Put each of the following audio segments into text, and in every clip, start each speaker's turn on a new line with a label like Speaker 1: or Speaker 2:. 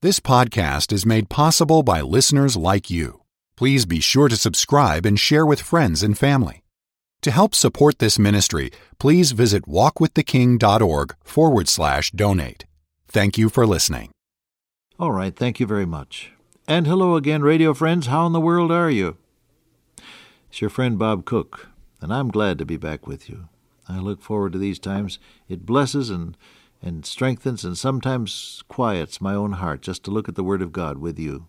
Speaker 1: This podcast is made possible by listeners like you. Please be sure to subscribe and share with friends and family. To help support this ministry, please visit walkwiththeking.org forward slash donate. Thank you for listening.
Speaker 2: All right, thank you very much. And hello again, radio friends. How in the world are you? It's your friend Bob Cook, and I'm glad to be back with you. I look forward to these times. It blesses and, and strengthens and sometimes quiets my own heart just to look at the Word of God with you.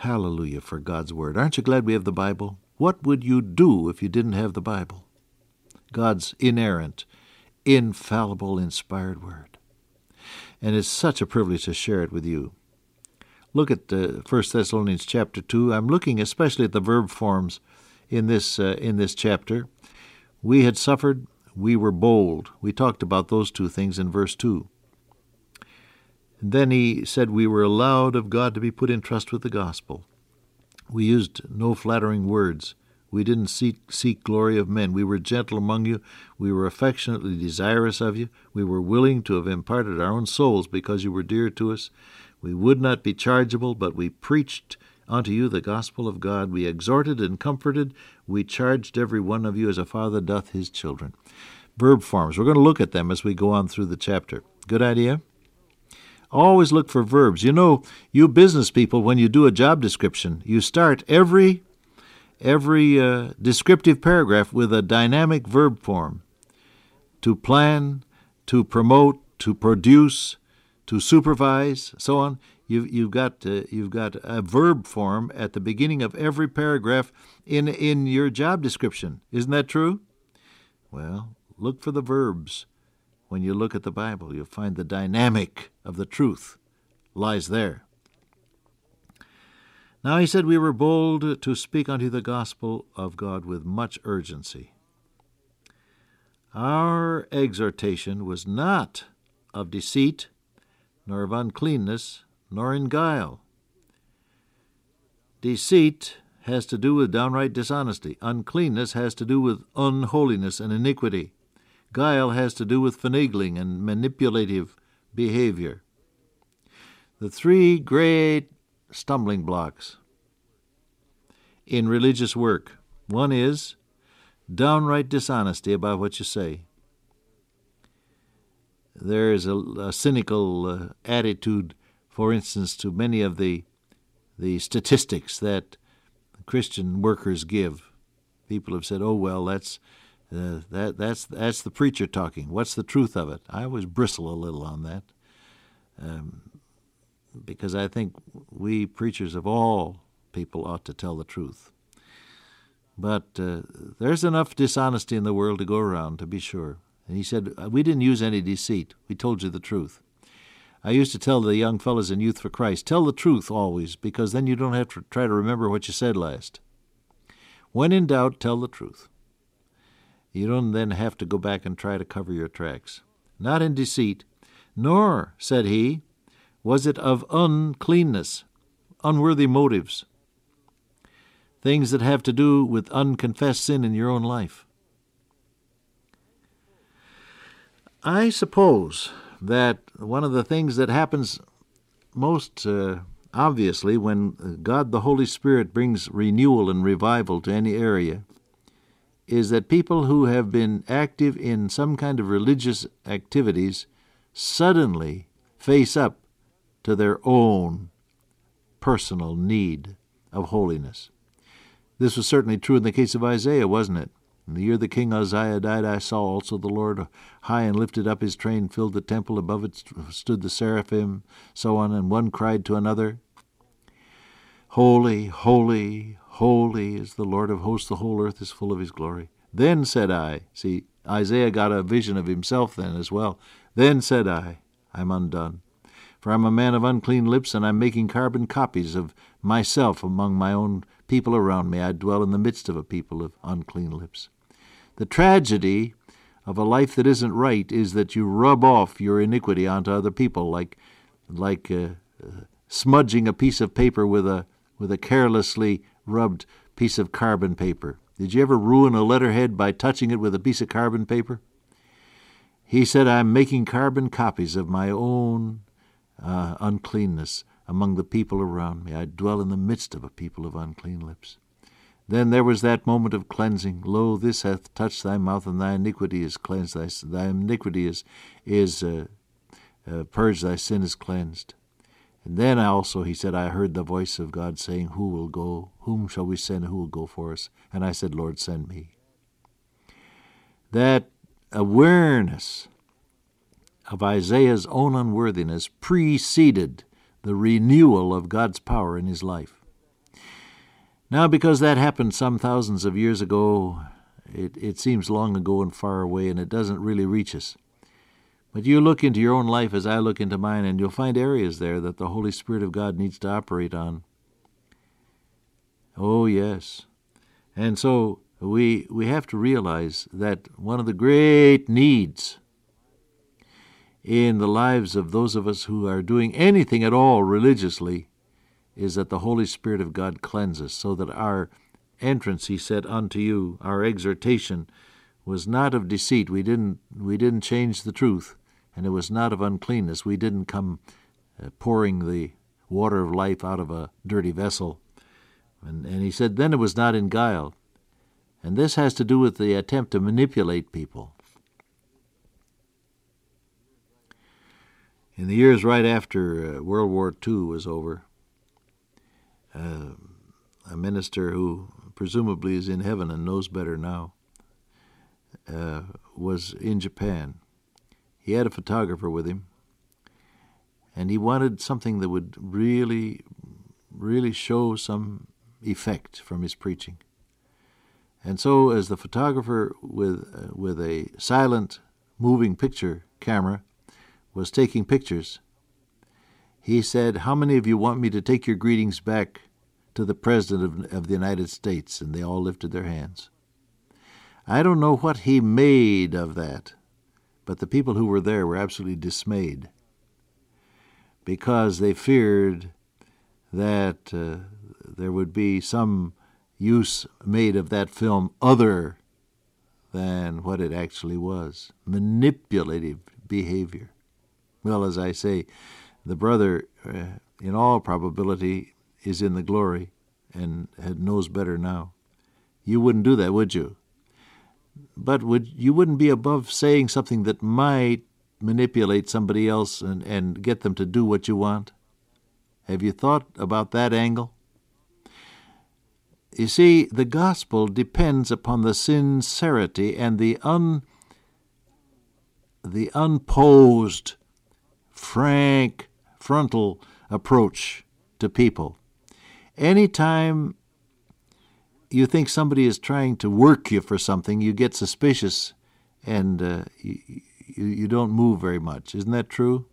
Speaker 2: Hallelujah for God's Word. Aren't you glad we have the Bible? What would you do if you didn't have the Bible? God's inerrant, infallible, inspired Word. And it's such a privilege to share it with you. Look at uh, 1 Thessalonians chapter 2. I'm looking especially at the verb forms in this, uh, in this chapter. We had suffered, we were bold. We talked about those two things in verse 2. And then he said we were allowed of God to be put in trust with the gospel. We used no flattering words. We didn't seek, seek glory of men. We were gentle among you. We were affectionately desirous of you. We were willing to have imparted our own souls because you were dear to us. We would not be chargeable, but we preached unto you the gospel of God. We exhorted and comforted. We charged every one of you as a father doth his children. Verb forms. We're going to look at them as we go on through the chapter. Good idea? Always look for verbs. You know, you business people, when you do a job description, you start every every uh, descriptive paragraph with a dynamic verb form to plan, to promote, to produce, to supervise, so on. You've, you've got uh, you've got a verb form at the beginning of every paragraph in in your job description. Isn't that true? Well, look for the verbs. When you look at the Bible, you'll find the dynamic of the truth lies there. Now he said, We were bold to speak unto the gospel of God with much urgency. Our exhortation was not of deceit, nor of uncleanness, nor in guile. Deceit has to do with downright dishonesty. Uncleanness has to do with unholiness and iniquity. Guile has to do with finagling and manipulative behavior. The three great stumbling blocks in religious work one is downright dishonesty about what you say. There is a, a cynical uh, attitude, for instance, to many of the the statistics that Christian workers give. People have said, "Oh well, that's uh, that that's that's the preacher talking. What's the truth of it?" I always bristle a little on that, um, because I think we preachers of all people ought to tell the truth. But uh, there's enough dishonesty in the world to go around, to be sure. And he said, We didn't use any deceit. We told you the truth. I used to tell the young fellows in Youth for Christ, tell the truth always, because then you don't have to try to remember what you said last. When in doubt, tell the truth. You don't then have to go back and try to cover your tracks. Not in deceit, nor, said he, was it of uncleanness, unworthy motives, things that have to do with unconfessed sin in your own life. I suppose that one of the things that happens most uh, obviously when God the Holy Spirit brings renewal and revival to any area is that people who have been active in some kind of religious activities suddenly face up to their own personal need of holiness. This was certainly true in the case of Isaiah, wasn't it? In the year the king Uzziah died, I saw also the Lord high and lifted up his train, filled the temple. Above it stood the seraphim, so on, and one cried to another, Holy, holy, holy is the Lord of hosts, the whole earth is full of his glory. Then said I, see, Isaiah got a vision of himself then as well. Then said I, I'm undone. For I'm a man of unclean lips, and I'm making carbon copies of myself among my own people around me. I dwell in the midst of a people of unclean lips. The tragedy of a life that isn't right is that you rub off your iniquity onto other people, like, like uh, uh, smudging a piece of paper with a with a carelessly rubbed piece of carbon paper. Did you ever ruin a letterhead by touching it with a piece of carbon paper? He said, I'm making carbon copies of my own uh, uncleanness among the people around me. I dwell in the midst of a people of unclean lips. Then there was that moment of cleansing. Lo, this hath touched thy mouth, and thy iniquity is cleansed. Thy, thy iniquity is, is uh, uh, purged, thy sin is cleansed. And then I also he said, I heard the voice of God saying, Who will go? Whom shall we send? Who will go for us? And I said, Lord, send me. That awareness of Isaiah's own unworthiness preceded the renewal of God's power in his life. Now, because that happened some thousands of years ago, it, it seems long ago and far away, and it doesn't really reach us. But you look into your own life as I look into mine, and you'll find areas there that the Holy Spirit of God needs to operate on. Oh, yes. And so we, we have to realize that one of the great needs in the lives of those of us who are doing anything at all religiously is that the Holy Spirit of God cleanses, so that our entrance, he said, unto you, our exhortation, was not of deceit. We didn't, we didn't change the truth, and it was not of uncleanness. We didn't come uh, pouring the water of life out of a dirty vessel. And, and he said, then it was not in guile. And this has to do with the attempt to manipulate people. In the years right after uh, World War II was over, uh, a minister who presumably is in heaven and knows better now uh, was in Japan. He had a photographer with him, and he wanted something that would really, really show some effect from his preaching. And so, as the photographer with uh, with a silent, moving picture camera was taking pictures, he said, How many of you want me to take your greetings back to the President of, of the United States? And they all lifted their hands. I don't know what he made of that, but the people who were there were absolutely dismayed because they feared that uh, there would be some use made of that film other than what it actually was manipulative behavior. Well, as I say, the brother, uh, in all probability, is in the glory and knows better now. You wouldn't do that, would you? But would you wouldn't be above saying something that might manipulate somebody else and, and get them to do what you want? Have you thought about that angle? You see, the gospel depends upon the sincerity and the un the unposed frank, frontal approach to people. Anytime you think somebody is trying to work you for something, you get suspicious and uh, you, you don't move very much. Isn't that true?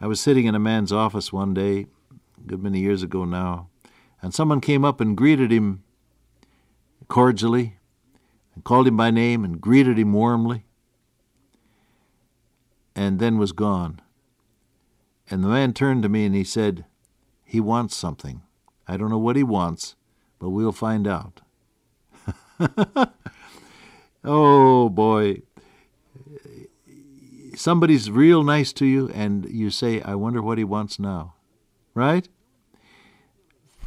Speaker 2: I was sitting in a man's office one day, a good many years ago now, and someone came up and greeted him cordially, and called him by name and greeted him warmly and then was gone. And the man turned to me and he said, He wants something. I don't know what he wants, but we'll find out. oh, boy. Somebody's real nice to you, and you say, I wonder what he wants now. Right?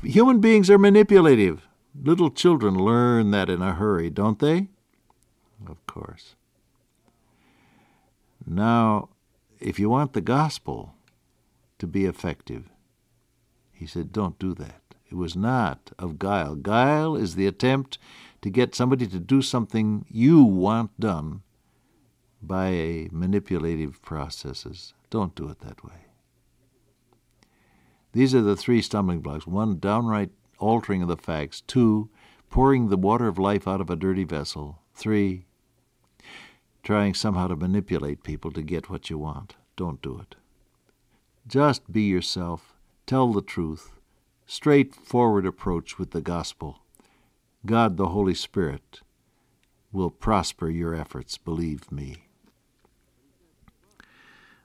Speaker 2: Human beings are manipulative. Little children learn that in a hurry, don't they? Of course. Now, if you want the gospel to be effective, he said, don't do that. It was not of guile. Guile is the attempt to get somebody to do something you want done by manipulative processes. Don't do it that way. These are the three stumbling blocks one, downright altering of the facts, two, pouring the water of life out of a dirty vessel, three, trying somehow to manipulate people to get what you want. Don't do it. Just be yourself, tell the truth, straightforward approach with the gospel. God the Holy Spirit will prosper your efforts, believe me.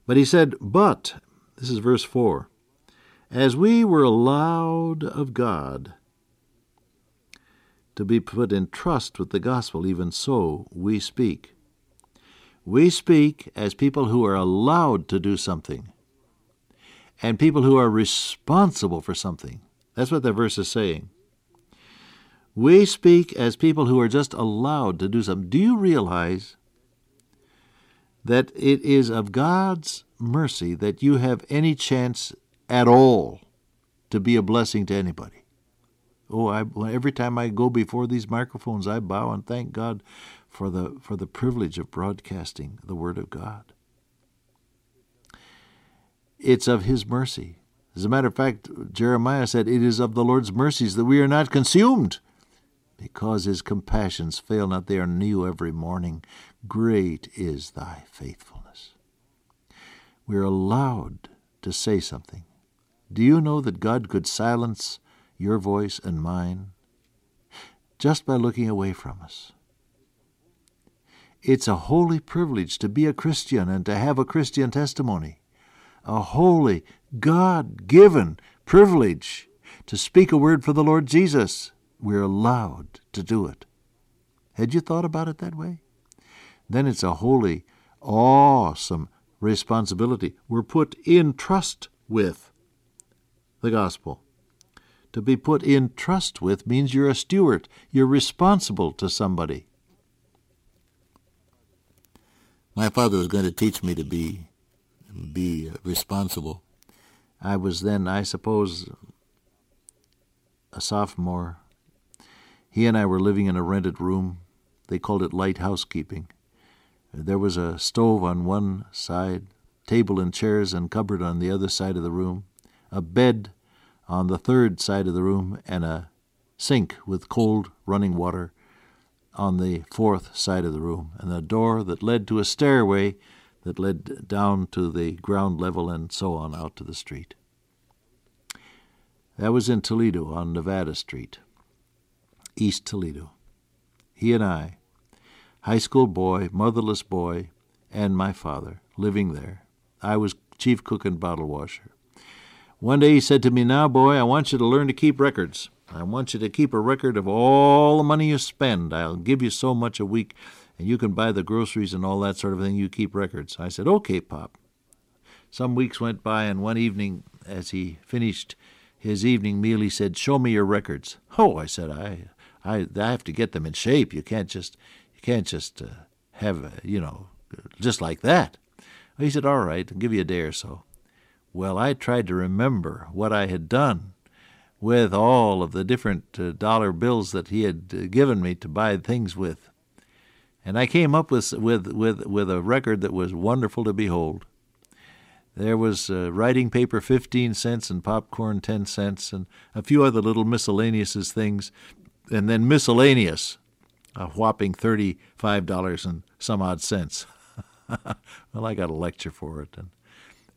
Speaker 2: But he said, But, this is verse 4, as we were allowed of God to be put in trust with the gospel, even so we speak we speak as people who are allowed to do something. And people who are responsible for something. That's what that verse is saying. We speak as people who are just allowed to do something. Do you realize that it is of God's mercy that you have any chance at all to be a blessing to anybody? Oh, I, every time I go before these microphones, I bow and thank God for the for the privilege of broadcasting the Word of God. It's of His mercy. As a matter of fact, Jeremiah said, It is of the Lord's mercies that we are not consumed, because His compassions fail not. They are new every morning. Great is Thy faithfulness. We are allowed to say something. Do you know that God could silence your voice and mine just by looking away from us? It's a holy privilege to be a Christian and to have a Christian testimony. A holy, God given privilege to speak a word for the Lord Jesus. We're allowed to do it. Had you thought about it that way? Then it's a holy, awesome responsibility. We're put in trust with the gospel. To be put in trust with means you're a steward, you're responsible to somebody. My father was going to teach me to be be responsible. I was then, I suppose, a sophomore. He and I were living in a rented room. They called it light housekeeping. There was a stove on one side, table and chairs and cupboard on the other side of the room, a bed on the third side of the room, and a sink with cold running water on the fourth side of the room, and a door that led to a stairway that led down to the ground level and so on out to the street. That was in Toledo on Nevada Street, East Toledo. He and I, high school boy, motherless boy, and my father living there. I was chief cook and bottle washer. One day he said to me, Now, boy, I want you to learn to keep records. I want you to keep a record of all the money you spend. I'll give you so much a week, and you can buy the groceries and all that sort of thing. You keep records. I said, Okay, Pop. Some weeks went by, and one evening, as he finished his evening meal, he said, Show me your records. Oh, I said, I, I, I have to get them in shape. You can't just, you can't just uh, have, uh, you know, just like that. He said, All right, I'll give you a day or so. Well, I tried to remember what I had done with all of the different uh, dollar bills that he had uh, given me to buy things with. And I came up with, with, with, with a record that was wonderful to behold. There was uh, writing paper 15 cents and popcorn 10 cents and a few other little miscellaneous things, and then miscellaneous, a whopping $35 and some odd cents. well, I got a lecture for it and,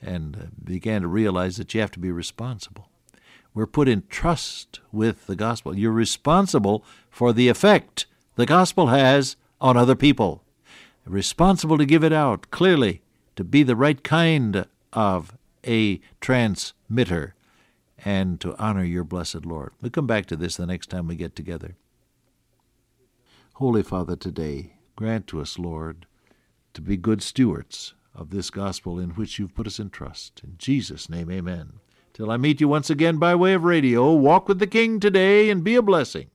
Speaker 2: and uh, began to realize that you have to be responsible. We're put in trust with the gospel. You're responsible for the effect the gospel has on other people. Responsible to give it out clearly, to be the right kind of a transmitter, and to honor your blessed Lord. We'll come back to this the next time we get together. Holy Father, today, grant to us, Lord, to be good stewards of this gospel in which you've put us in trust. In Jesus' name, amen. Till I meet you once again by way of radio, walk with the King today and be a blessing.